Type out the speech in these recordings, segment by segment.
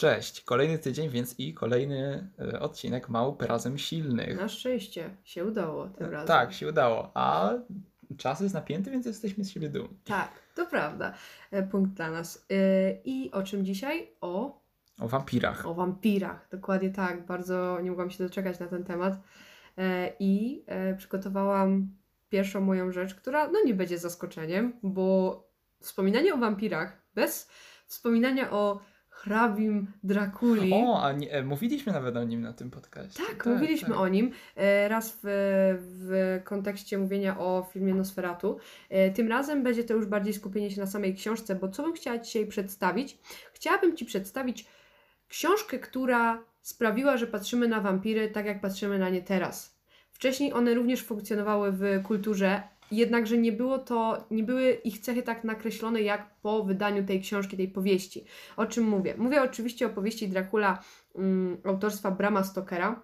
Cześć, kolejny tydzień, więc i kolejny e, odcinek Małp razem silnych. Na szczęście się udało tym razem. Tak, się udało. A czas jest napięty, więc jesteśmy z siebie dumni. Tak, to prawda. E, Punkt dla nas. E, I o czym dzisiaj? O, O wampirach. o wampirach. Dokładnie tak. Bardzo nie mogłam się doczekać na ten temat. E, I e, przygotowałam pierwszą moją rzecz, która no nie będzie zaskoczeniem, bo wspominanie o wampirach bez wspominania o hrabim Drakuli. O, a nie, e, mówiliśmy nawet o nim na tym podcaście. Tak, mówiliśmy o nim e, raz w, w kontekście mówienia o filmie Nosferatu. E, Tym razem będzie to już bardziej skupienie się na samej książce, bo co bym chciała dzisiaj przedstawić? Chciałabym Ci przedstawić książkę, która sprawiła, że patrzymy na wampiry tak, jak patrzymy na nie teraz. Wcześniej one również funkcjonowały w kulturze, jednakże nie było to, nie były ich cechy tak nakreślone jak po wydaniu tej książki, tej powieści. O czym mówię? Mówię oczywiście o powieści Dracula mm, autorstwa Brama Stokera,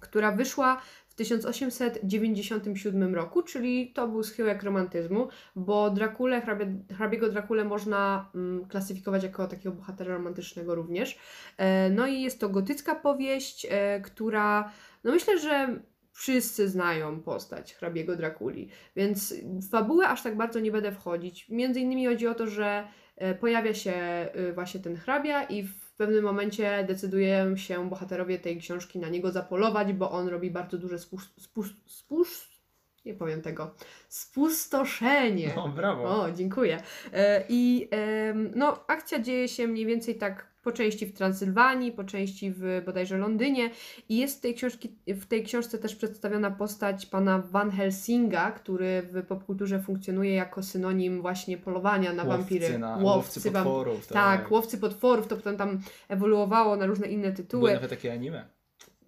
która wyszła w 1897 roku, czyli to był schyłek romantyzmu, bo Drakulę, hrabie, hrabiego Drakulę można mm, klasyfikować jako takiego bohatera romantycznego również. E, no i jest to gotycka powieść, e, która, no myślę, że wszyscy znają postać hrabiego Drakuli, więc w fabułę aż tak bardzo nie będę wchodzić. Między innymi chodzi o to, że e, pojawia się e, właśnie ten hrabia i w pewnym momencie decydują się bohaterowie tej książki na niego zapolować, bo on robi bardzo duże spus, spus, spus, nie powiem tego, spustoszenie. No, brawo. O, dziękuję. E, I no, akcja dzieje się mniej więcej tak po części w Transylwanii, po części w bodajże Londynie i jest w tej, książki, w tej książce też przedstawiona postać pana Van Helsinga, który w popkulturze funkcjonuje jako synonim właśnie polowania na wampiry. Łowcy, na, łowcy wam- potworów. tak, łowcy potworów, to potem tam ewoluowało na różne inne Były tytuły. nawet takie anime.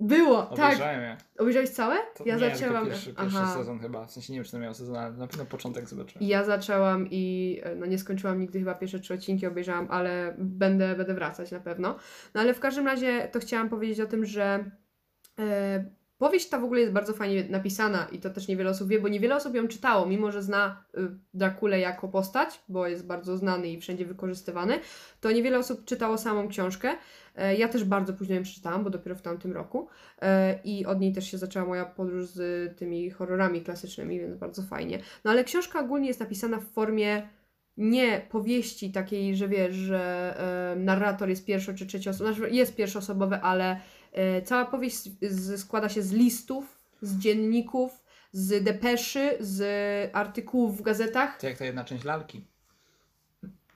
Było, tak. Obejrzałem je. Obejrzałeś całe? To ja nie, zaczęłam. Pierwszy, pierwszy Aha. sezon chyba. W sensie nie wiem, czy to miał sezon, ale na pewno początek zobaczyłem. Ja zaczęłam i e, no nie skończyłam nigdy chyba pierwsze trzy odcinki obejrzałam, ale będę, będę wracać na pewno. No ale w każdym razie to chciałam powiedzieć o tym, że e, powieść ta w ogóle jest bardzo fajnie napisana i to też niewiele osób wie, bo niewiele osób ją czytało, mimo że zna y, Drakulę jako postać, bo jest bardzo znany i wszędzie wykorzystywany, to niewiele osób czytało samą książkę. E, ja też bardzo późno ją przeczytałam, bo dopiero w tamtym roku e, i od niej też się zaczęła moja podróż z tymi horrorami klasycznymi, więc bardzo fajnie. No ale książka ogólnie jest napisana w formie nie powieści takiej, że wiesz, że e, narrator jest pierwszo czy trzecioosobowy, znaczy jest pierwszoosobowy, ale cała powieść składa się z listów, z dzienników, z depeszy, z artykułów w gazetach. To jak ta jedna część lalki.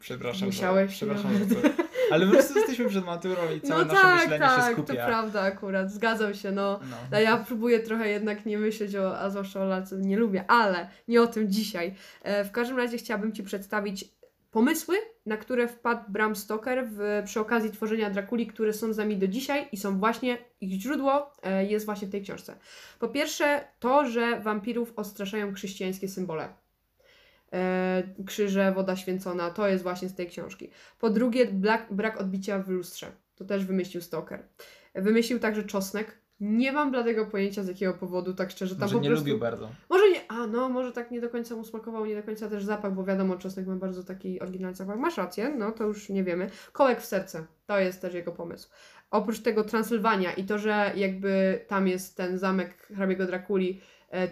Przepraszam. Musiałeś, Za, przepraszam no. za to. Ale po prostu jesteśmy przed maturą i całe no nasze tak, myślenie tak, się to skupia. prawda akurat, zgadzam się, no. No. No ja próbuję trochę jednak nie myśleć o, a zwłaszcza o lalce, nie lubię, ale nie o tym dzisiaj. E, w każdym razie chciałabym Ci przedstawić pomysły, na które wpadł Bram Stoker w, przy okazji tworzenia Drakuli, które są z nami do dzisiaj i są właśnie, ich źródło e, jest właśnie w tej książce. Po pierwsze to, że wampirów odstraszają chrześcijańskie symbole. E, krzyże, woda święcona, to jest właśnie z tej książki. Po drugie brak, brak odbicia w lustrze. To też wymyślił Stoker. Wymyślił także czosnek. Nie mam bladego pojęcia z jakiego powodu, tak szczerze. Tam Może po nie prostu... lubił bardzo. Może nie, a no, może tak nie do końca mu smakował, nie do końca też zapach, bo wiadomo, czosnek ma bardzo taki oryginalny zapach. Masz rację, no to już nie wiemy. Kołek w serce, to jest też jego pomysł. Oprócz tego Transylwania i to, że jakby tam jest ten zamek hrabiego Drakuli,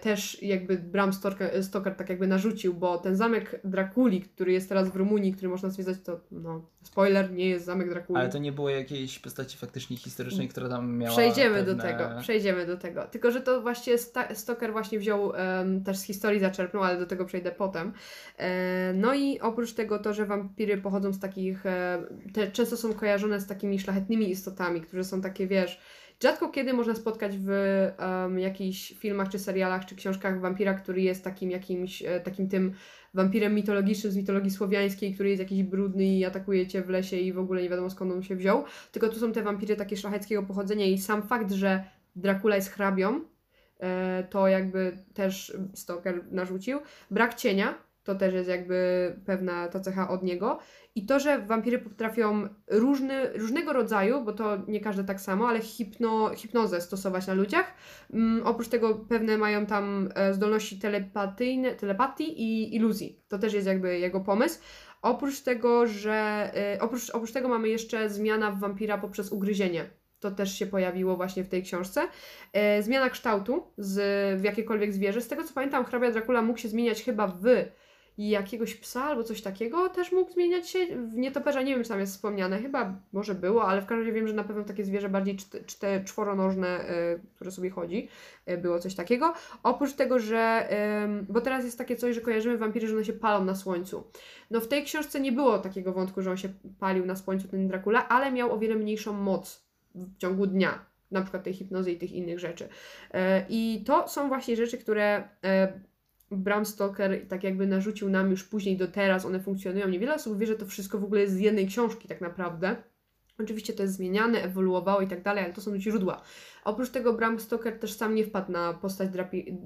też jakby Bram Stoker, Stoker tak jakby narzucił, bo ten zamek Drakuli, który jest teraz w Rumunii, który można zwiedzać, to no, spoiler, nie jest zamek Drakuli. Ale to nie było jakiejś postaci faktycznie historycznej, która tam miała Przejdziemy pewne... do tego, przejdziemy do tego. Tylko, że to właśnie Stoker właśnie wziął em, też z historii zaczerpnął, ale do tego przejdę potem. E, no i oprócz tego to, że wampiry pochodzą z takich, e, te często są kojarzone z takimi szlachetnymi istotami, którzy są takie, wiesz, rzadko kiedy można spotkać w em, jakichś filmach, czy serialach, czy książkach wampira, który jest takim jakimś, e, takim tym wampirem mitologicznym z mitologii słowiańskiej, który jest jakiś brudny i atakuje cię w lesie i w ogóle nie wiadomo skąd on się wziął. Tylko tu są te wampiry takie szlacheckiego pochodzenia i sam fakt, że Dracula jest hrabią, e, to jakby też Stoker narzucił. Brak cienia, to też jest jakby pewna ta cecha od niego. I to, że wampiry potrafią różny, różnego rodzaju, bo to nie każde tak samo, ale hipno, hipnozę stosować na ludziach. Mm, oprócz tego pewne mają tam e, zdolności telepatyjne, telepatii i iluzji. To też jest jakby jego pomysł. Oprócz tego, że y, oprócz, oprócz tego mamy jeszcze zmiana w wampira poprzez ugryzienie. To też się pojawiło właśnie w tej książce. E, zmiana kształtu z, w jakiekolwiek zwierzę. Z tego co pamiętam, hrabia Dracula mógł się zmieniać chyba w jakiegoś psa albo coś takiego. Też mógł zmieniać się w nietoperza. Nie wiem, czy tam jest wspomniane. Chyba może było, ale w każdym razie wiem, że na pewno takie zwierzę bardziej czte, czworonożne, e, które sobie chodzi. E, było coś takiego. Oprócz tego, że. em, bo teraz jest takie coś, że kojarzymy wampiry, że one się palą na słońcu. No w tej książce nie było takiego wątku, że on się palił na słońcu, ten Dracula, ale miał o wiele mniejszą moc w ciągu dnia. Na przykład tej hipnozy i tych innych rzeczy. E, I to są właśnie rzeczy, które e, Bram Stoker tak jakby narzucił nam już później do teraz, one funkcjonują. Niewiele osób wie, że to wszystko w ogóle jest z jednej książki tak naprawdę. Oczywiście to jest zmieniane, ewoluowało i tak dalej, ale to są źródła. Oprócz tego Bram Stoker też sam nie wpadł na postać drapi-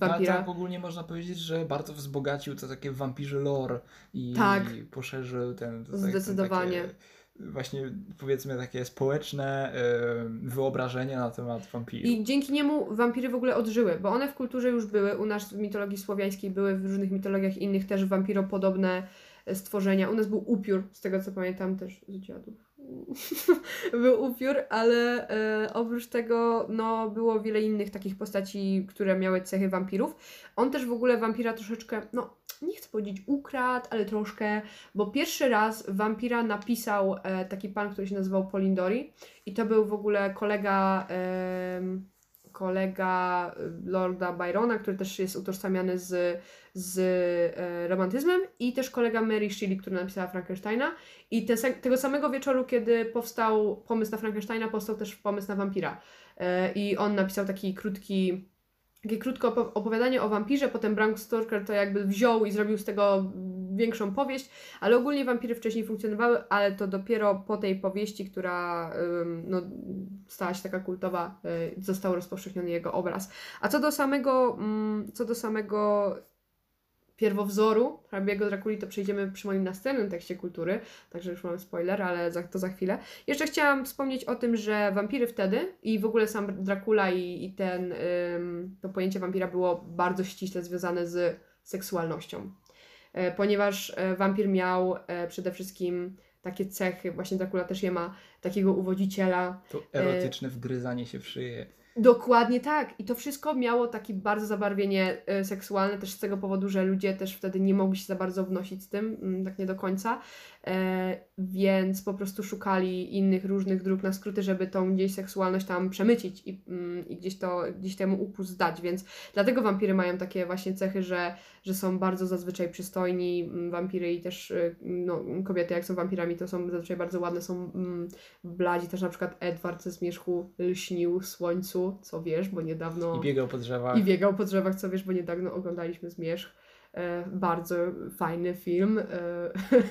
Ale wampira. tak ogólnie można powiedzieć, że bardzo wzbogacił to takie wampirze lore i Tak. poszerzył ten, ten Zdecydowanie. Ten takie, właśnie powiedzmy takie społeczne wyobrażenie na temat wampirów. I dzięki niemu wampiry w ogóle odżyły, bo one w kulturze już były, u nas w mitologii słowiańskiej były, w różnych mitologiach innych też wampiropodobne e, stworzenia. U nas był upiór, z tego co pamiętam też z dziadów. był upiór, ale e, oprócz tego no, było wiele innych takich postaci, które miały cechy wampirów. On też w ogóle wampira troszeczkę, no nie chcę powiedzieć ukradł, ale troszkę, bo pierwszy raz wampira napisał e, taki pan, który się nazywał Polindori i to był w ogóle kolega em, kolega Lorda Byrona, który też jest utożsamiany z, z e, romantyzmem i też kolega Mary Shelley, która napisała Frankensteina. I te, tego samego wieczoru, kiedy powstał pomysł na Frankensteina, powstał też pomysł na wampira. E, i on napisał taki krótki takie krótkie opo- opowiadanie o wampirze, potem Bram Stoker to jakby wziął i zrobił z tego większą powieść, ale ogólnie wampiry wcześniej funkcjonowały, ale to dopiero po tej powieści, która ym, no, stała się taka kultowa, y, został rozpowszechniony jego obraz. A co do samego, mm, co do samego pierwowzoru hrabiego Drakuli, to przejdziemy przy moim następnym tekście kultury, także już mam spoiler, ale za, to za chwilę. Jeszcze chciałam wspomnieć o tym, że wampiry wtedy i w ogóle sam Dracula i, i ten, ym, to pojęcie wampira było bardzo ściśle związane z seksualnością. E, ponieważ e, wampir miał e, przede wszystkim takie cechy, właśnie Dracula też je ma, takiego uwodziciela. To erotyczne wgryzanie się w szyję. Dokładnie tak. I to wszystko miało takie bardzo zabarwienie e, seksualne, też z tego powodu, że ludzie też wtedy nie mogli się za bardzo wnosić z tym, mm, tak nie do końca. E, więc po prostu szukali innych różnych dróg na skróty, żeby tą gdzieś seksualność tam przemycić i, mm, i gdzieś, to, gdzieś temu upust dać. Więc dlatego wampiry mają takie właśnie cechy, że, że są bardzo zazwyczaj przystojni. Mm, Wampiry i też y, no, kobiety, jak są wampirami, to są zazwyczaj bardzo ładne, są mm, bladzi. Też na przykład Edward ze Zmierzchu lśnił w słońcu, co wiesz, bo niedawno... I biegał po drzewach. I biegał po drzewach, co wiesz, bo niedawno oglądaliśmy Zmierzch. E, bardzo fajny film. E,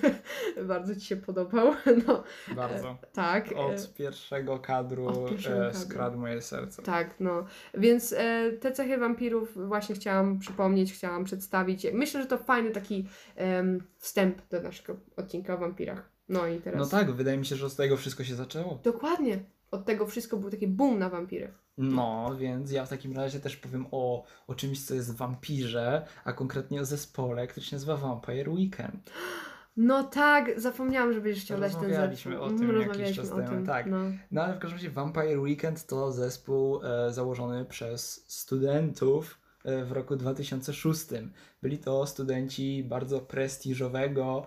bardzo Ci się podobał. No, Bardzo. tak. e, Od pierwszego kadru, od pierwszego e, skradł moje serce. Tak, no. Więc e, te cechy wampirów właśnie chciałam przypomnieć, chciałam przedstawić. Myślę, że to fajny taki wstęp do naszego odcinka o wampirach. No i teraz. No tak, wydaje mi się, że z tego wszystko się zaczęło. Dokładnie. Od tego wszystko był taki boom na wampiry. No, więc ja w takim razie też powiem o, o czymś, co jest w wampirze, a konkretnie o zespole, który się nazywa Vampire Weekend. No tak, zapomniałam, że będziesz chciał dać ten Rozmawialiśmy o tym jakiś czas temu, tak. No. No ale w każdym razie Vampire Weekend to zespół e, założony przez studentów e, w roku 2006. Byli to studenci bardzo prestiżowego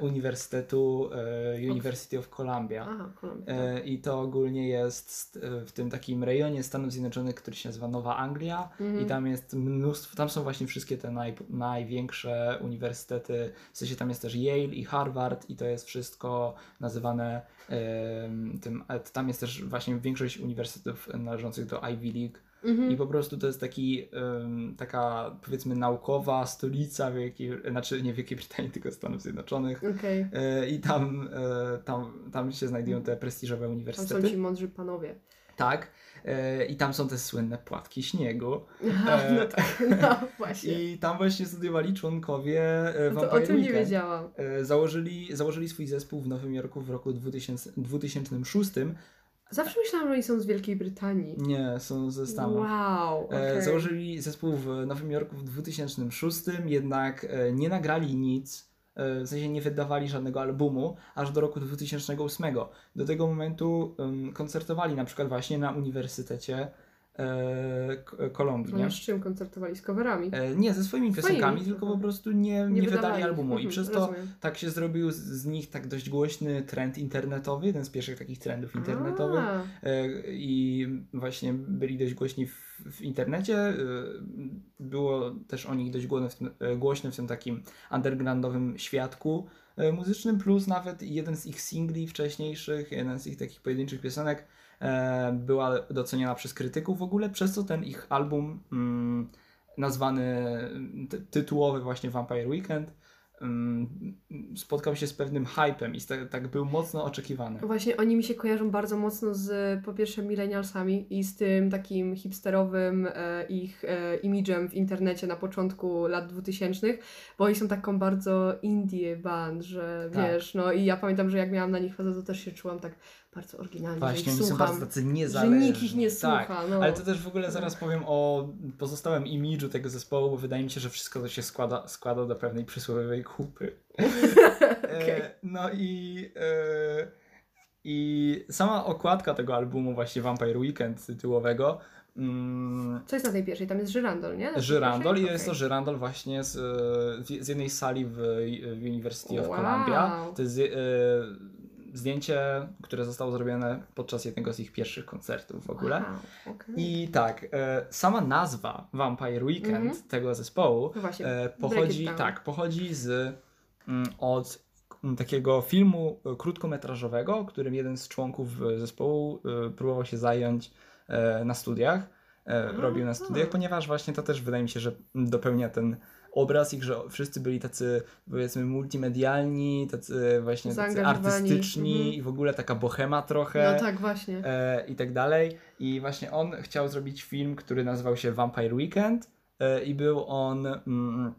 uniwersytetu e, University of Columbia. Aha, Kolumbia. E, I to ogólnie jest st- e, w tym takim rejonie Stanów Zjednoczonych, który się nazywa Nowa Anglia. Mhm. I tam jest mnóstwo, tam są właśnie wszystkie te naj, największe uniwersytety. W sensie tam jest też Yale i Harvard, i to jest wszystko nazywane tym. e, Tam jest też właśnie większość uniwersytetów należących do Ivy League. Mhm. I po prostu to jest taki, em, taka powiedzmy naukowa stolica Wielkiej, znaczy nie Wielkiej Brytanii, tylko Stanów Zjednoczonych. Okej. E, I tam, e, tam, tam się znajdują te prestiżowe Tam są uniwersytety. ci mądrzy panowie. Tak. E, I tam są te słynne płatki śniegu. Aha, E, no tak, no właśnie. I tam właśnie studiowali członkowie e, No to o Vampire tym nie Weekend. wiedziałam. E, Założyli, założyli swój zespół w Nowym Jorku w roku 2000, 2006. Zawsze myślałam, że oni są z Wielkiej Brytanii. Nie, są ze Stanów. Wow, E, okej. Założyli zespół w Nowym Jorku w 2006, jednak e, nie nagrali nic e, w sensie nie wydawali żadnego albumu, aż do roku 2008. Do tego momentu koncertowali na przykład właśnie na Uniwersytecie Kolumbii, nie? Oni z czym koncertowali? Z coverami? E, nie, ze swoimi Swoimi, piosenkami, tylko po prostu nie, nie, wydali wydawali. albumu. I Mhm, przez to rozumiem. tak się zrobił z, z nich tak dość głośny trend internetowy, jeden z pierwszych takich trendów internetowych. A, E, I właśnie byli dość głośni w, w internecie. e, Było też o nich dość głośno w tym, e, głośno w tym takim undergroundowym świadku e, muzycznym, plus nawet jeden z ich singli wcześniejszych, jeden z ich takich pojedynczych piosenek e, była doceniana przez krytyków w ogóle, przez co ten ich album mm, nazwany ty- tytułowy właśnie Vampire Weekend mm, spotkał się z pewnym hypem i sta- tak był mocno oczekiwany. Właśnie oni mi się kojarzą bardzo mocno z po pierwsze millennialsami i z tym takim hipsterowym e, ich e, imidżem w internecie na początku lat 2000, bo oni są taką bardzo indie band, że Tak. wiesz, no i ja pamiętam, że jak miałam na nich fazę, to też się czułam tak bardzo oryginalnie, Właśnie, że ich są słucham, bardzo tacy że niezależni. nikt ich nie słucha, Tak. no. Ale to też w ogóle zaraz powiem o pozostałym imidżu tego zespołu, bo wydaje mi się, że wszystko to się składa, składa do pewnej przysłowiowej kupy. Okej. e, no i, e, i sama okładka tego albumu, właśnie Vampire Weekend tytułowego, mm, Co jest na tej pierwszej? Tam jest żyrandol, nie? Na Żyrandol i pierwszej? jest to żyrandol właśnie z, e, z jednej sali w, University of Wow. Columbia. To jest e, zdjęcie, które zostało zrobione podczas jednego z ich pierwszych koncertów w ogóle. Wow, okej. I tak, e, sama nazwa Vampire Weekend Mhm. tego zespołu No właśnie, e, pochodzi, tak, pochodzi z mm, od mm, takiego filmu e, krótkometrażowego, którym jeden z członków e, zespołu e, próbował się zająć e, na studiach. Robił na studiach, ponieważ właśnie to też wydaje mi się, że dopełnia ten obraz ich, że wszyscy byli tacy powiedzmy multimedialni, tacy właśnie tacy artystyczni mhm. i w ogóle taka bohema trochę No tak, właśnie. e, i tak dalej. I właśnie on chciał zrobić film, który nazywał się Vampire Weekend e, i był on mm,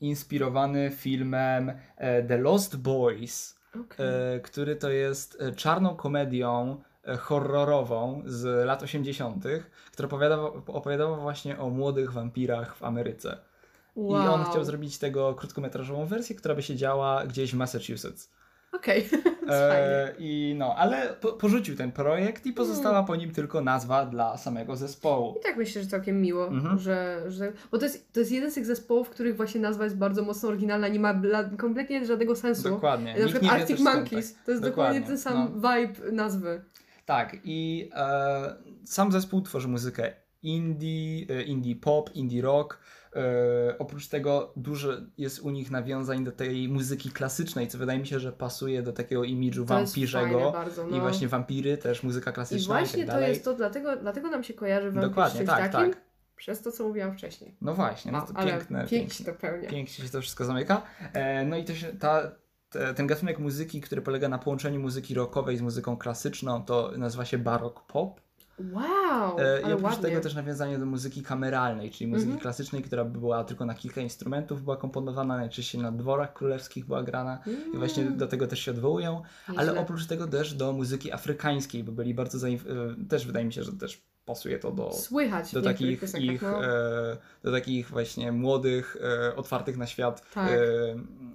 inspirowany filmem e, The Lost Boys, Okej. e, który to jest e, czarną komedią horrorową z lat 80., która opowiadała, opowiadała właśnie o młodych wampirach w Ameryce. I on chciał zrobić tego krótkometrażową wersję, która by się działa gdzieś w Massachusetts. Okej, fajnie. E, I no, ale po, porzucił ten projekt i pozostała po nim tylko nazwa dla samego zespołu. I tak myślę, że całkiem miło, Mhm. że, że. Bo to jest, to jest jeden z tych zespołów, w których właśnie nazwa jest bardzo mocno oryginalna, nie ma dla, kompletnie żadnego sensu. Dokładnie. Na Nikt przykład Arctic Monkeys tak. to jest Dokładnie, dokładnie ten sam vibe nazwy. Tak, i e, sam zespół tworzy muzykę indie, e, indie pop, indie rock. E, oprócz tego dużo jest u nich nawiązań do tej muzyki klasycznej, co wydaje mi się, że pasuje do takiego imidżu To wampirzego. bardzo. No. I właśnie wampiry, też muzyka I klasyczna i, właśnie tak to jest to, dlatego, dlatego nam się kojarzy wampir Dokładnie, tak, takim, tak. przez to, co mówiłam wcześniej. No właśnie, no A, to ale piękne, pięknie pełnia. Pięknie się to wszystko zamyka. E, no i to się, ta, te, ten gatunek muzyki, który polega na połączeniu muzyki rockowej z muzyką klasyczną, to nazywa się baroque pop. Wow, E, I ale oprócz ładnie. tego też nawiązanie do muzyki kameralnej, czyli muzyki Mhm. klasycznej, która była tylko na kilka instrumentów, była komponowana, najczęściej na dworach królewskich była grana. I właśnie Mm, do tego też się odwołują, ale nieźle. oprócz tego też do muzyki afrykańskiej, bo byli bardzo e, też wydaje mi się, że też pasuje to do, Słychać do takich piosenkach, ich, no. e, do takich właśnie młodych, e, otwartych na świat Tak.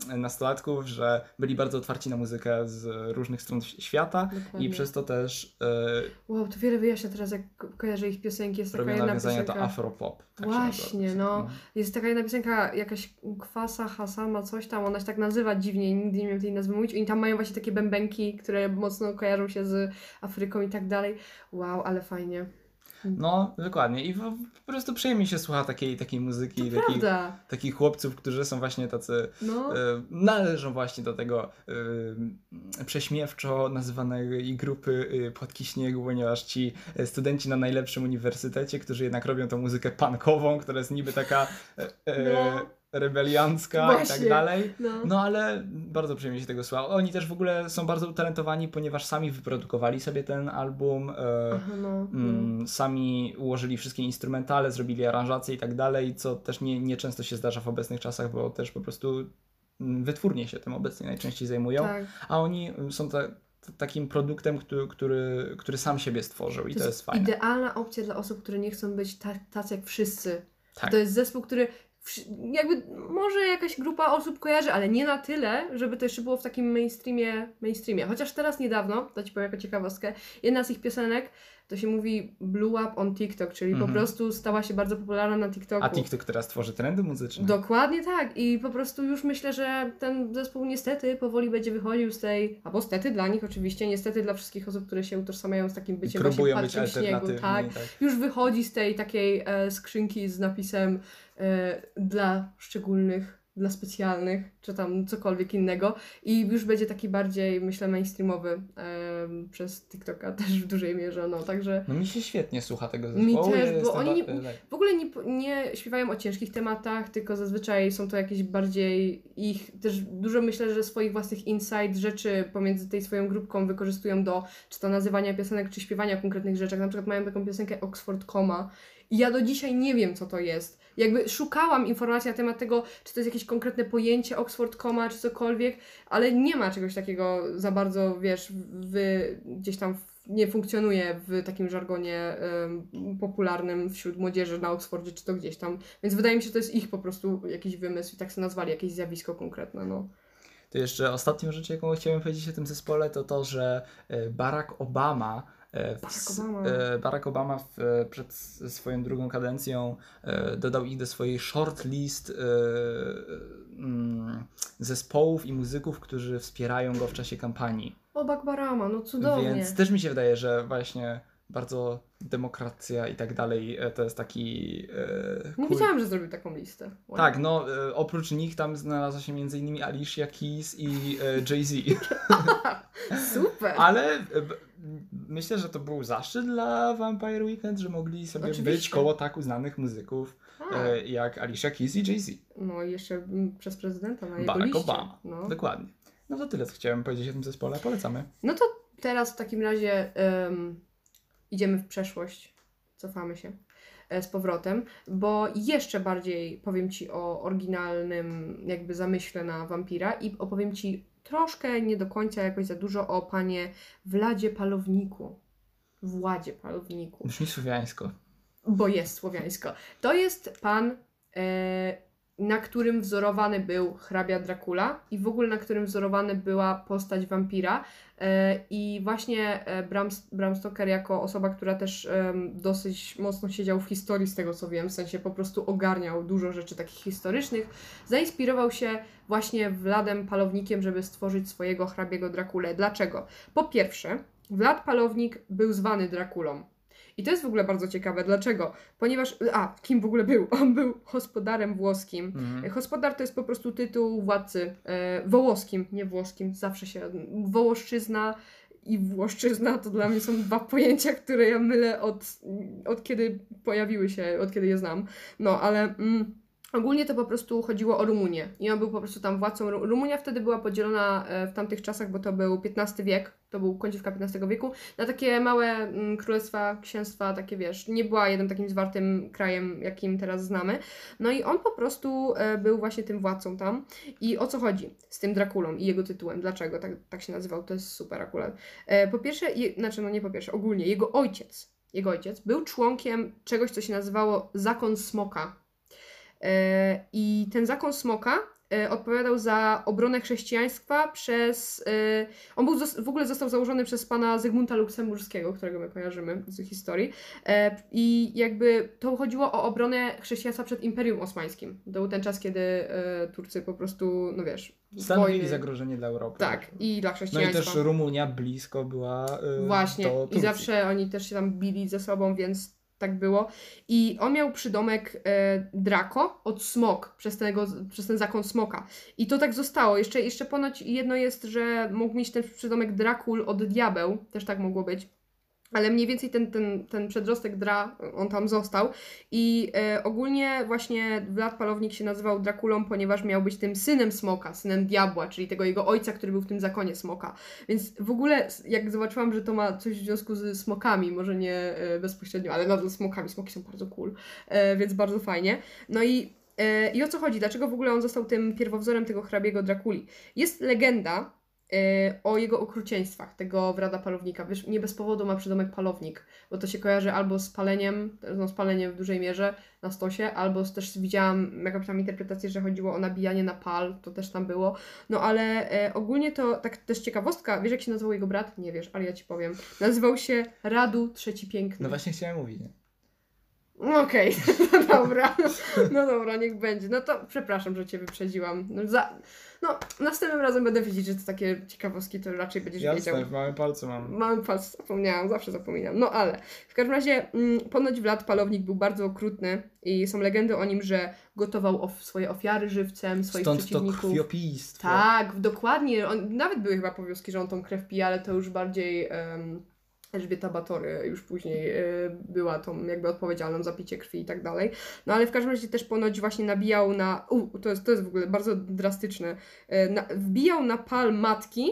e, nastolatków, że byli bardzo otwarci na muzykę z różnych stron świata Dokładnie. i przez to też e, Wow, to wiele wyjaśnia teraz, jak ko- kojarzę ich piosenki. Jest taka jedna piosenka. afropop. tak Właśnie, no. piosenka. Jest taka jedna piosenka, jakaś Kwasa, Hasama, coś tam, ona się tak nazywa dziwnie, nigdy nie miałam tej nazwy mówić. I tam mają właśnie takie bębenki, które mocno kojarzą się z Afryką i tak dalej. Wow, ale fajnie. No, dokładnie. I po prostu przyjemnie się słucha takiej, takiej muzyki, To takich, prawda. takich chłopców, którzy są właśnie tacy No, e, należą właśnie do tego e, prześmiewczo nazywanej grupy e, Płatki Śniegu, ponieważ ci studenci na najlepszym uniwersytecie, którzy jednak robią tą muzykę punkową, która jest niby taka e, No. Rebeliancka i tak Właśnie. dalej. no. No ale bardzo przyjemnie się tego słucha. Oni też w ogóle są bardzo utalentowani, ponieważ sami wyprodukowali sobie ten album. E, Aha, no, no. Mm, sami ułożyli wszystkie instrumentale, zrobili aranżacje i tak dalej, co też nie, nie często się zdarza w obecnych czasach, bo też po prostu mm, wytwórnie się tym obecnie najczęściej zajmują, Tak. a oni są ta, t- takim produktem, który, który, który sam siebie stworzył i to, jest fajne. idealna opcja dla osób, które nie chcą być ta, tacy jak wszyscy. Tak. To jest zespół, który jakby może jakaś grupa osób kojarzy, ale nie na tyle, żeby to jeszcze było w takim mainstreamie, mainstreamie. Chociaż teraz niedawno, to Ci powiem jako ciekawostkę, jedna z ich piosenek to się mówi Blew Up on TikTok, czyli Mhm. po prostu stała się bardzo popularna na TikToku. A TikTok teraz tworzy trendy muzyczne. Dokładnie tak. I po prostu już myślę, że ten zespół niestety powoli będzie wychodził z tej, albo stety dla nich oczywiście, niestety dla wszystkich osób, które się utożsamiają z takim I byciem właśnie próbują być śniegu. Tak. Tak. Już wychodzi z tej takiej e, skrzynki z napisem dla szczególnych, dla specjalnych, czy tam cokolwiek innego. I już będzie taki bardziej, myślę, mainstreamowy e, przez TikToka też w dużej mierze. No, także No mi się świetnie słucha tego Mi zespołu. też, ja bo oni nie- tak. w ogóle nie, nie śpiewają o ciężkich tematach, tylko zazwyczaj są to jakieś bardziej ich, też dużo myślę, że swoich własnych insight, rzeczy pomiędzy tej swoją grupką wykorzystują do czy to nazywania piosenek, czy śpiewania konkretnych rzeczach. Na przykład mają taką piosenkę Oxford Coma i ja do dzisiaj nie wiem, co to jest. Jakby szukałam informacji na temat tego, czy to jest jakieś konkretne pojęcie Oxford Coma, czy cokolwiek, ale nie ma czegoś takiego za bardzo, wiesz, w, gdzieś tam w, nie funkcjonuje w takim żargonie em, popularnym wśród młodzieży na Oxfordzie, czy to gdzieś tam. Więc wydaje mi się, że to jest ich po prostu jakiś wymysł i tak sobie nazwali jakieś zjawisko konkretne, no. To jeszcze ostatnią rzecz, jaką chciałem powiedzieć o tym zespole, to to, że e, Barack Obama Barack Obama. e, Barack Obama w, e, przed swoją drugą kadencją e, dodał ich do swojej shortlist e, mm, zespołów i muzyków, którzy wspierają go w czasie kampanii. O, Bakbarama, no cudownie. Więc też mi się wydaje, że właśnie bardzo demokracja i tak dalej e, to jest taki. E, Nie wiedziałam, że zrobił taką listę. Wow. Tak, no e, oprócz nich tam znalazła się m.in. Alicia Keys i Jay-Z. Super! Ale myślę, że to był zaszczyt dla Vampire Weekend, że mogli sobie Oczywiście. być koło tak uznanych muzyków jak Alicia Keys i Jay-Z. No i jeszcze przez prezydenta na jego Barack liście. Obama. No. Dokładnie. No to tyle, co chciałem powiedzieć o tym zespole. Polecamy. no to teraz w takim razie em, idziemy w przeszłość. Cofamy się e, z powrotem, bo jeszcze bardziej powiem Ci o oryginalnym jakby zamyśle na wampira i opowiem Ci troszkę, nie do końca jakoś za dużo o panie Władzie Palowniku. Władzie Palowniku. Brzmi słowiańsko. bo jest słowiańsko. To jest pan, e, na którym wzorowany był hrabia Dracula i w ogóle na którym wzorowany była postać wampira. E, I właśnie e, Bram, Bram Stoker jako osoba, która też dosyć mocno siedział w historii z tego co wiem, w sensie po prostu ogarniał dużo rzeczy takich historycznych, zainspirował się właśnie Wladem Palownikiem, żeby stworzyć swojego hrabiego Drakulę. Dlaczego? Po pierwsze, Wlad Palownik był zwany Drakulą. I to jest w ogóle bardzo ciekawe. Dlaczego? Ponieważ, a, kim w ogóle był? On był gospodarem włoskim. Mhm. Gospodar to jest po prostu tytuł władcy e, wołoskim, nie włoskim. Zawsze się. Wołoszczyzna i Włoszczyzna to dla mnie są dwa pojęcia, które ja mylę od, od kiedy pojawiły się, od kiedy je znam. No, ale. Mm, Ogólnie to po prostu chodziło o Rumunię i on był po prostu tam władcą. Ru- Rumunia wtedy była podzielona e, w tamtych czasach, bo to był XV wiek, to był końcówka XV wieku, na takie małe mm, królestwa, księstwa, takie wiesz, nie była jednym takim zwartym krajem, jakim teraz znamy. No i on po prostu e, był właśnie tym władcą tam. I o co chodzi z tym Drakulą i jego tytułem? Dlaczego tak, tak się nazywał? To jest super akurat. E, po pierwsze, je, znaczy no nie po pierwsze, ogólnie, jego ojciec, jego ojciec był członkiem czegoś, co się nazywało Zakon Smoka. E, I ten zakon Smoka e, odpowiadał za obronę chrześcijaństwa przez. e, On był, w ogóle został założony przez pana Zygmunta Luksemburskiego, którego my kojarzymy z historii. I jakby to chodziło o obronę chrześcijaństwa przed Imperium Osmańskim. To był ten czas, kiedy Turcy po prostu, no wiesz, Stanowili wojny. zagrożenie dla Europy. Tak, i dla No i chrześcijaństwa. też Rumunia blisko była Właśnie, i zawsze oni też się tam bili ze sobą, więc tak było. I on miał przydomek e, Draco od smok, przez, tego, przez ten zakon smoka. I to tak zostało. Jeszcze, jeszcze ponoć jedno jest, że mógł mieć ten przydomek Drakul od diabeł, też tak mogło być. Ale mniej więcej ten, ten, ten przedrostek Dra, on tam został. I e, ogólnie właśnie Vlad Palownik się nazywał Drakulą, ponieważ miał być tym synem smoka, synem diabła, czyli tego jego ojca, który był w tym zakonie smoka. Więc w ogóle, jak zobaczyłam, że to ma coś w związku z smokami, może nie e, bezpośrednio, ale nadal smokami. Smoki są bardzo cool, e, więc bardzo fajnie. No i, e, i o co chodzi? Dlaczego w ogóle on został tym pierwowzorem tego hrabiego Drakuli? Jest legenda, o jego okrucieństwach, tego Wrada Palownika. Wiesz, nie bez powodu ma przydomek Palownik, bo to się kojarzy albo z paleniem, no z paleniem w dużej mierze na stosie, albo też widziałam jakąś tam interpretację, że chodziło o nabijanie na pal, to też tam było. No ale e, ogólnie to tak też ciekawostka, wiesz jak się nazywał jego brat? Nie wiesz, ale ja ci powiem. Nazywał się Radu Trzeci Piękny. No właśnie chciałem mówić. Nie? No Okej, no dobra. No dobra, niech będzie. No to przepraszam, że cię wyprzedziłam. No, za... no następnym razem będę wiedzieć, że to takie ciekawostki, to raczej będziesz wiedział. Jasne, w małym palcu mam. Mamy palc, zapomniałam, zawsze zapominam. No ale w każdym razie mm, ponoć Vlad Palownik był bardzo okrutny i są legendy o nim, że gotował of swoje ofiary żywcem, swoich Stąd to przeciwników. krwiopijstwo. Tak, dokładnie. On, nawet były chyba powioski, że on tą krew pije, ale to już bardziej um, Elżbieta Batory już później e, była tą jakby odpowiedzialną za picie krwi i tak dalej. No ale w każdym razie też ponoć właśnie nabijał na... U, to jest, to jest w ogóle bardzo drastyczne. E, na, wbijał na pal matki,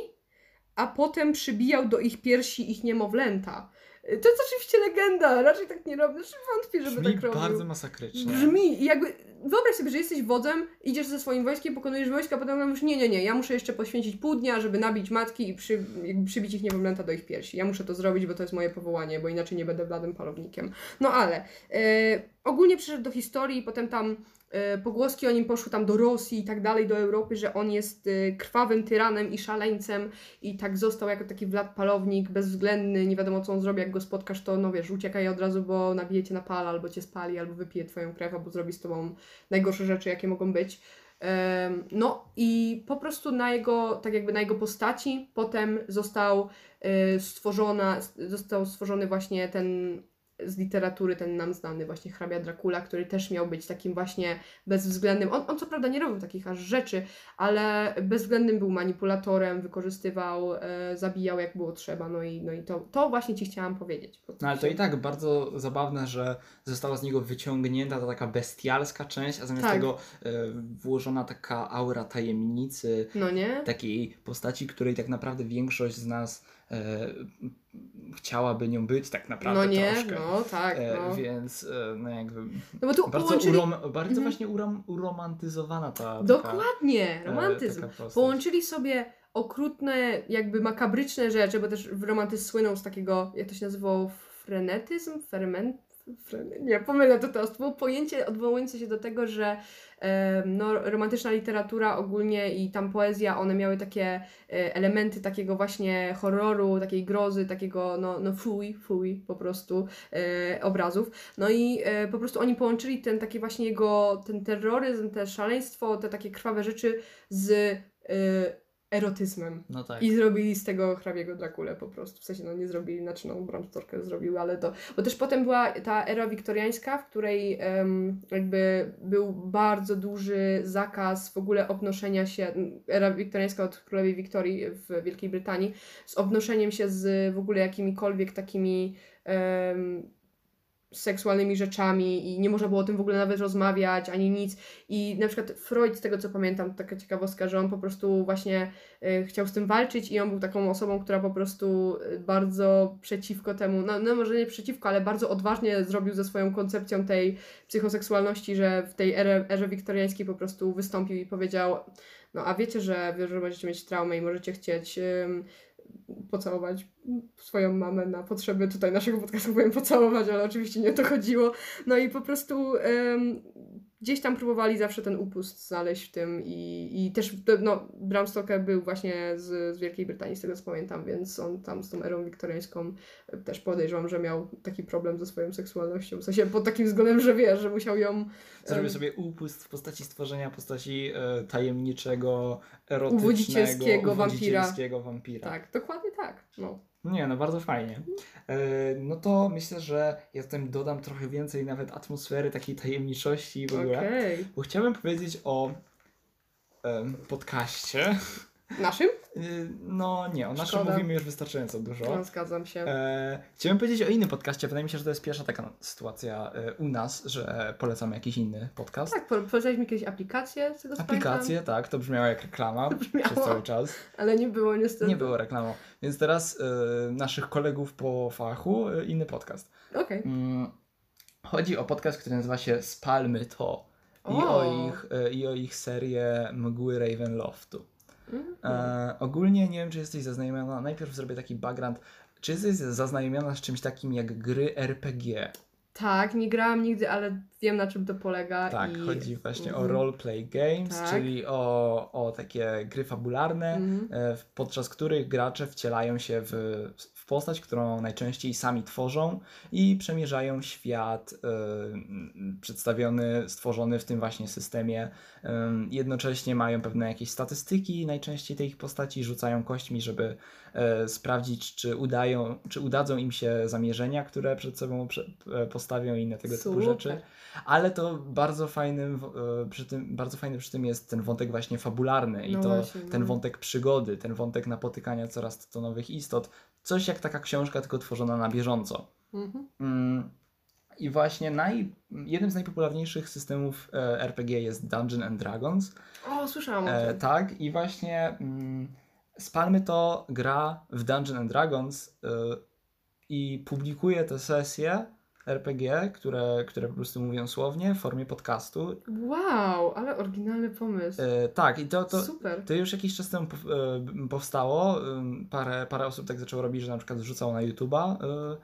a potem przybijał do ich piersi ich niemowlęta. E, To jest oczywiście legenda, raczej tak nie robię. Znaczy wątpię, żeby Brzmi tak robił. bardzo masakrycznie. Brzmi, jakby, wyobraź sobie, że jesteś wodzem, idziesz ze swoim wojskiem, pokonujesz wojska, a potem mówisz, nie, nie, nie, ja muszę jeszcze poświęcić pół dnia, żeby nabić matki i przy, przybić ich niemowlęta do ich piersi. Ja muszę to zrobić, bo to jest moje powołanie, bo inaczej nie będę bladym palownikiem. No ale, e, ogólnie przyszedł do historii potem tam pogłoski o nim poszły tam do Rosji i tak dalej, do Europy, że on jest e, krwawym tyranem i szaleńcem i tak został jako taki Wlad Palownik, bezwzględny, nie wiadomo co on zrobi, jak go spotkasz, to no wiesz, uciekaj od razu, bo nabije cię na pal, albo cię spali, albo wypije twoją krew, albo zrobi z tobą najgorsze rzeczy, jakie mogą być. No i po prostu na jego, tak jakby na jego postaci potem został e, stworzona, został stworzony właśnie ten z literatury ten nam znany właśnie hrabia Dracula, który też miał być takim właśnie bezwzględnym. On, on co prawda nie robił takich aż rzeczy, ale bezwzględnym był manipulatorem, wykorzystywał, e, zabijał jak było trzeba. No i, no i to, to właśnie ci chciałam powiedzieć. No ale to i tak bardzo zabawne, że została z niego wyciągnięta ta taka bestialska część, a zamiast Tak. tego e, włożona taka aura tajemnicy, No nie? takiej postaci, której tak naprawdę większość z nas chciałaby nią być tak naprawdę No nie, troszkę. no tak. E, No, Więc e, no jakby no bo tu bardzo, połączyli... urom, bardzo Mhm. właśnie urom, uromantyzowana ta taka, Dokładnie, e, romantyzm. taka. Połączyli sobie okrutne, jakby makabryczne rzeczy, bo też romantyzm słynął z takiego, jak to się nazywało, frenetyzm? Ferment? Nie, pomylę to teraz. Było pojęcie odwołujące się do tego, że no, romantyczna literatura ogólnie i tam poezja, one miały takie e, elementy takiego właśnie horroru, takiej grozy, takiego no, no fuj, fuj po prostu e, obrazów. No i e, po prostu oni połączyli ten taki właśnie jego, ten terroryzm, te szaleństwo, te takie krwawe rzeczy z e, erotyzmem. No tak. I zrobili z tego hrabiego Drakulę po prostu. W sensie, no nie zrobili, znaczy no Bram Stoker zrobił, ale to... Bo też potem była ta era wiktoriańska, w której em, jakby był bardzo duży zakaz w ogóle obnoszenia się, era wiktoriańska od królowej Wiktorii w Wielkiej Brytanii, z obnoszeniem się z w ogóle jakimikolwiek takimi em, seksualnymi rzeczami i nie można było o tym w ogóle nawet rozmawiać, ani nic. I na przykład Freud, z tego co pamiętam, taka ciekawostka, że on po prostu właśnie y, chciał z tym walczyć i on był taką osobą, która po prostu y, bardzo przeciwko temu, no, no może nie przeciwko, ale bardzo odważnie zrobił ze swoją koncepcją tej psychoseksualności, że w tej erze, erze wiktoriańskiej po prostu wystąpił i powiedział, no a wiecie, że, że możecie mieć traumę i możecie chcieć ym, pocałować swoją mamę na potrzeby tutaj naszego podcastu powiem pocałować, ale oczywiście nie o to chodziło. No i po prostu gdzieś tam próbowali zawsze ten upust znaleźć w tym i, i też no, Bram Stoker był właśnie z, z Wielkiej Brytanii, z tego co pamiętam, więc on tam z tą erą wiktoriańską też podejrzewam, że miał taki problem ze swoją seksualnością. W sensie pod takim względem, że wiesz, że musiał ją Zrobił sobie upust w postaci stworzenia postaci e, tajemniczego, erotycznego, Uwodzicielskiego wampira. wampira. Tak, dokładnie tak. No. Nie, no bardzo fajnie. E, no to myślę, że ja tutaj dodam trochę więcej nawet atmosfery, takiej tajemniczości w ogóle. Okej. Bo chciałem powiedzieć o podcaście. Naszym? Y, No nie, o naszym Szkoda. mówimy już wystarczająco dużo. No, zgadzam się. E, chciałem powiedzieć o innym podcaście. Wydaje mi się, że to jest pierwsza taka sytuacja e, u nas, że polecamy jakiś inny podcast. Tak, po- polecaliśmy kiedyś aplikację, z tego Aplikację, tak, to brzmiało jak reklama Brzmiało. przez cały czas. ale nie było niestety. Nie było reklamą. Więc teraz e, naszych kolegów po fachu e, inny podcast. Okej. Mm, chodzi o podcast, który nazywa się Spalmy to. I O. o, ich, e, I o ich serię Mgły Ravenloftu. E, ogólnie nie wiem, czy jesteś zaznajomiona. Najpierw zrobię taki background. Czy jesteś zaznajomiona z czymś takim jak gry RPG? Tak, nie grałam nigdy, ale wiem na czym to polega. Tak, i... chodzi właśnie o Mhm. roleplay games, Tak. czyli o, o takie gry fabularne, w- podczas których gracze wcielają się w, w postać, którą najczęściej sami tworzą i przemierzają świat m, przedstawiony, stworzony w tym właśnie systemie. Em, Jednocześnie mają pewne jakieś statystyki, najczęściej tej ich postaci rzucają kośćmi, żeby e, sprawdzić, czy udają, czy udadzą im się zamierzenia, które przed sobą prze, e, postawią i inne tego typu Super. rzeczy. Ale to bardzo fajnym e, przy tym, bardzo fajny przy tym jest ten wątek właśnie fabularny i No to właśnie, ten no. wątek przygody, ten wątek napotykania coraz to nowych istot. Coś jak taka książka, tylko tworzona na bieżąco. Mhm. Mm, I właśnie naj, jednym z najpopularniejszych systemów e, RPG jest Dungeon and Dragons. O, słyszałam o E, tym. tak, i właśnie mm, Spalmy to gra w Dungeon and Dragons e, i publikuje te sesje RPG, które, które po prostu mówią słownie w formie podcastu. Wow, ale oryginalny pomysł. E, tak, i to, to, Super. to już jakiś czas temu e, powstało. Parę, parę osób tak zaczęło robić, że na przykład wrzucało na YouTube'a e,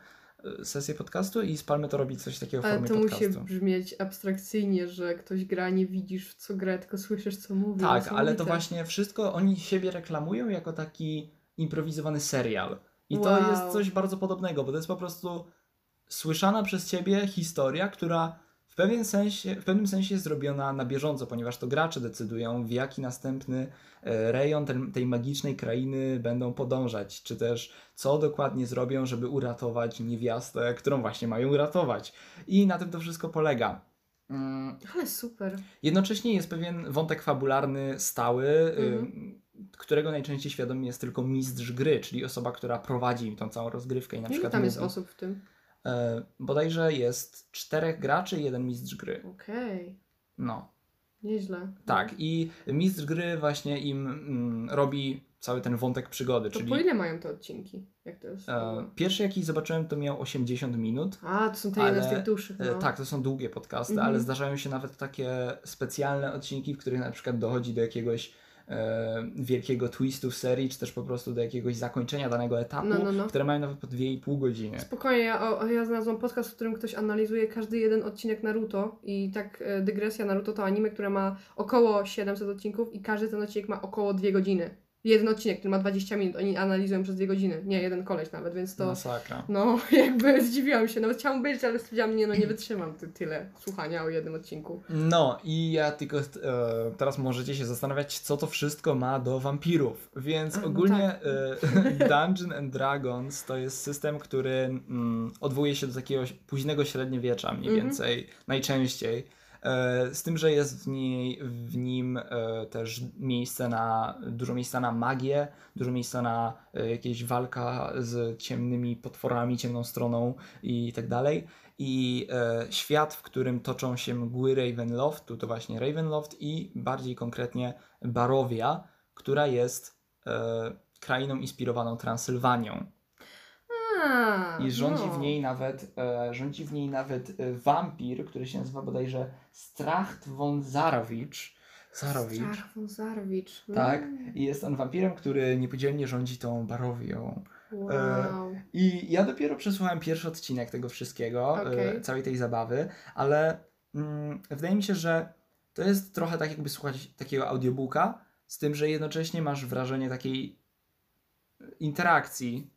e, sesję podcastu i Spalmy to robi coś takiego w Ale formie to musi podcastu. brzmieć abstrakcyjnie, że ktoś gra, nie widzisz w co gra, tylko słyszysz co mówi. Tak, ale to właśnie wszystko oni siebie reklamują jako taki improwizowany serial. I to Wow. jest coś bardzo podobnego, bo to jest po prostu słyszana przez ciebie historia, która w, pewien sensie, w pewnym sensie jest zrobiona na bieżąco, ponieważ to gracze decydują, w jaki następny e, rejon ten, tej magicznej krainy będą podążać, czy też co dokładnie zrobią, żeby uratować niewiastę, którą właśnie mają uratować. I na tym to wszystko polega. Mm, Ale super. Jednocześnie jest pewien wątek fabularny stały, Mhm. y, którego najczęściej świadomy jest tylko mistrz gry, czyli osoba, która prowadzi tą całą rozgrywkę i na Ile przykład tam jest mówi- osób w tym? E, bodajże jest czterech graczy i jeden mistrz gry. Okej, No, nieźle. tak. I mistrz gry właśnie im mm, robi cały ten wątek przygody, To czyli po ile mają te odcinki? Jak to jest? e, pierwszy jaki zobaczyłem to miał 80 minut. A, to są te jeden z ale, tych dłuższych. E, No. Tak, to są długie podcasty, Mhm. ale zdarzają się nawet takie specjalne odcinki, w których na przykład dochodzi do jakiegoś wielkiego twistu w serii, czy też po prostu do jakiegoś zakończenia danego etapu, No, no, no. które mają nawet po 2,5 godziny. Spokojnie, ja, o, ja znalazłam podcast, w którym ktoś analizuje każdy jeden odcinek Naruto i tak e, dygresja Naruto to anime, które ma około 700 odcinków i każdy ten odcinek ma około 2 godziny. Jeden odcinek, który ma 20 minut, oni analizują przez 2 godziny. Nie, jeden koleś nawet, więc to... Masakra. No, jakby zdziwiłam się, nawet chciałam być, ale stwierdziłam, nie no, nie wytrzymam ty, tyle słuchania o jednym odcinku. No i ja tylko e, teraz możecie się zastanawiać, co to wszystko ma do wampirów. Więc A, no ogólnie tak. e, Dungeon and Dragons to jest system, który mm, odwołuje się do takiego późnego średniowiecza mniej Mhm. więcej, najczęściej. E, z tym, że jest w, niej, w nim e, też miejsce na, dużo miejsca na magię, dużo miejsca na e, jakieś walka z ciemnymi potworami, ciemną stroną i tak dalej. I świat, w którym toczą się mgły Ravenloftu, to właśnie Ravenloft i bardziej konkretnie Barowia, która jest krainą inspirowaną Transylwanią. A, I rządzi no. w niej nawet, e, rządzi w niej nawet e, wampir, który się nazywa bodajże Stracht von Zarowicz. Zarowicz. Strach von Zarwicz. Tak. Mm. I jest on wampirem, który niepodzielnie rządzi tą Barowią. Wow. I ja dopiero przesłuchałem pierwszy odcinek tego wszystkiego, e, całej tej zabawy, ale mm, wydaje mi się, że to jest trochę tak, jakby słuchać takiego audiobooka, z tym, że jednocześnie masz wrażenie takiej interakcji e,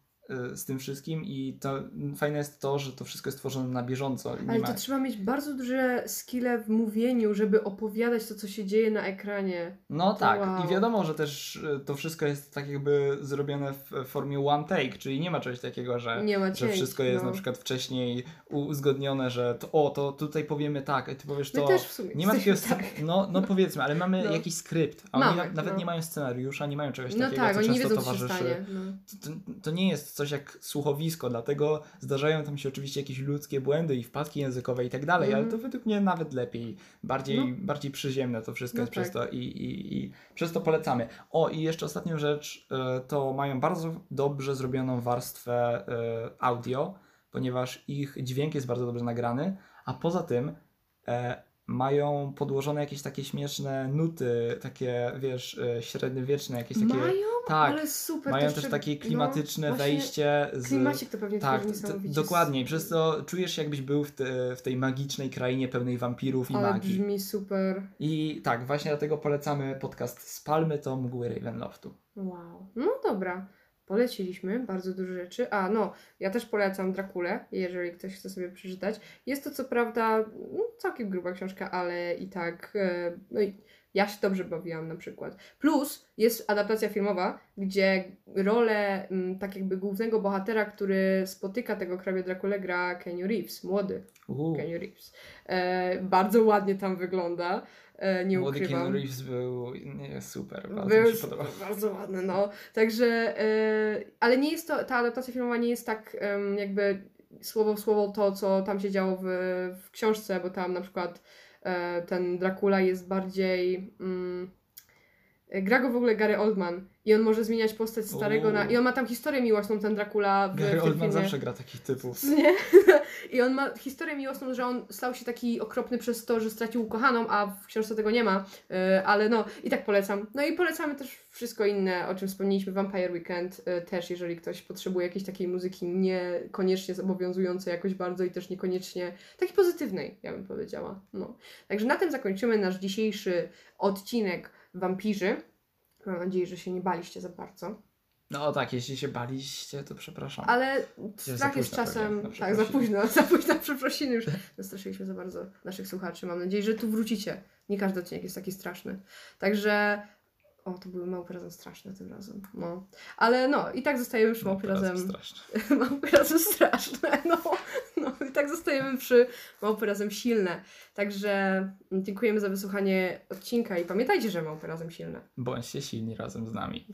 z tym wszystkim i to fajne jest to, że to wszystko jest tworzone na bieżąco. Nie Ale ma... to trzeba mieć bardzo duże skille w mówieniu, żeby opowiadać to, co się dzieje na ekranie. No tak, Wow. i wiadomo, że też e, to wszystko jest tak jakby zrobione w formie one take, czyli nie ma czegoś takiego, że Nie że wszystko jest no. na przykład wcześniej uzgodnione, że to, o, to tutaj powiemy tak, a ty powiesz My to. też w sumie Nie ma takiego, tak. no, no powiedzmy, ale mamy No. jakiś skrypt, a oni na, nawet no. nie mają scenariusza, nie mają czegoś No takiego, tak, co oni nie często wiedzą, co się towarzyszy. stanie. No. To, to nie jest coś jak słuchowisko, dlatego zdarzają tam się oczywiście jakieś ludzkie błędy i wpadki językowe i tak dalej, ale to Mhm. według mnie nawet lepiej, bardziej, No. bardziej przyziemne to wszystko No jest przez tak. to i, i, i przez to polecamy. O i jeszcze ostatnią rzecz, y, to mają bardzo dobrze zrobioną warstwę y, audio, ponieważ ich dźwięk jest bardzo dobrze nagrany, a poza tym e, mają podłożone jakieś takie śmieszne nuty, takie wiesz, e, średniowieczne, jakieś takie. Mają? tak, Ale super. mają też takie no, klimatyczne właśnie wejście z. Klimacik to pewnie Tak, t- dokładnie. Przez to czujesz się jakbyś był w, te, w tej magicznej krainie pełnej wampirów i Ale magii. brzmi super. I tak, właśnie dlatego polecamy podcast Spalmy to mgły Ravenloftu. Wow. No dobra. Poleciliśmy bardzo dużo rzeczy. A no, ja też polecam Drakulę, jeżeli ktoś chce sobie przeczytać. Jest to co prawda no, całkiem gruba książka, ale i tak. E, no i ja się dobrze bawiłam na przykład. Plus jest adaptacja filmowa, gdzie rolę m, tak jakby głównego bohatera, który spotyka tego hrabia Drakulę gra Kenny Reeves, młody Uuu, Kenny Reeves. E, bardzo ładnie tam wygląda. E, nie młody ukrywam. Keanu Reeves był nie, super, bardzo Był mi się podobał. bardzo ładny, no. Także, e, ale nie jest to, ta adaptacja filmowa nie jest tak jakby słowo w słowo to, co tam się działo w, w książce, bo tam na przykład e, ten Dracula jest bardziej... Mm, gra go w ogóle Gary Oldman i on może zmieniać postać starego na... Uuu. I on ma tam historię miłosną, ten Dracula w, Gary Oldman zawsze gra takich typów. Nie? I on ma historię miłosną, że on stał się taki okropny przez to, że stracił ukochaną, a w książce tego nie ma. Yy, ale no, i tak polecam. No i polecamy też wszystko inne, o czym wspomnieliśmy. Vampire Weekend yy, też, jeżeli ktoś potrzebuje jakiejś takiej muzyki niekoniecznie zobowiązującej jakoś bardzo i też niekoniecznie takiej pozytywnej, ja bym powiedziała. No. Także na tym zakończymy nasz dzisiejszy odcinek Wampirzy. Mam nadzieję, że się nie baliście za bardzo. No tak, jeśli się baliście, to przepraszam. Ale strach jest czasem. pewnie Tak, za późno, za późno przeprosiny już. Zastraszyliśmy za bardzo naszych słuchaczy. Mam nadzieję, że tu wrócicie. Nie każdy odcinek jest taki straszny. Także. O, to były małpy razem straszne tym razem. No. Ale no, i tak zostajemy już małpy teraz razem. straszne. Małpy razem straszne. No. No, i tak zostajemy przy małpy razem silne. Także dziękujemy za wysłuchanie odcinka i pamiętajcie, że małpy razem silne. Bądźcie silni razem z nami.